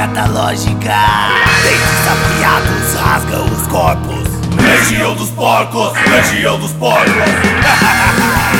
analógica. Dentes afiados rasgam os corpos. Legião dos porcos, legião dos porcos.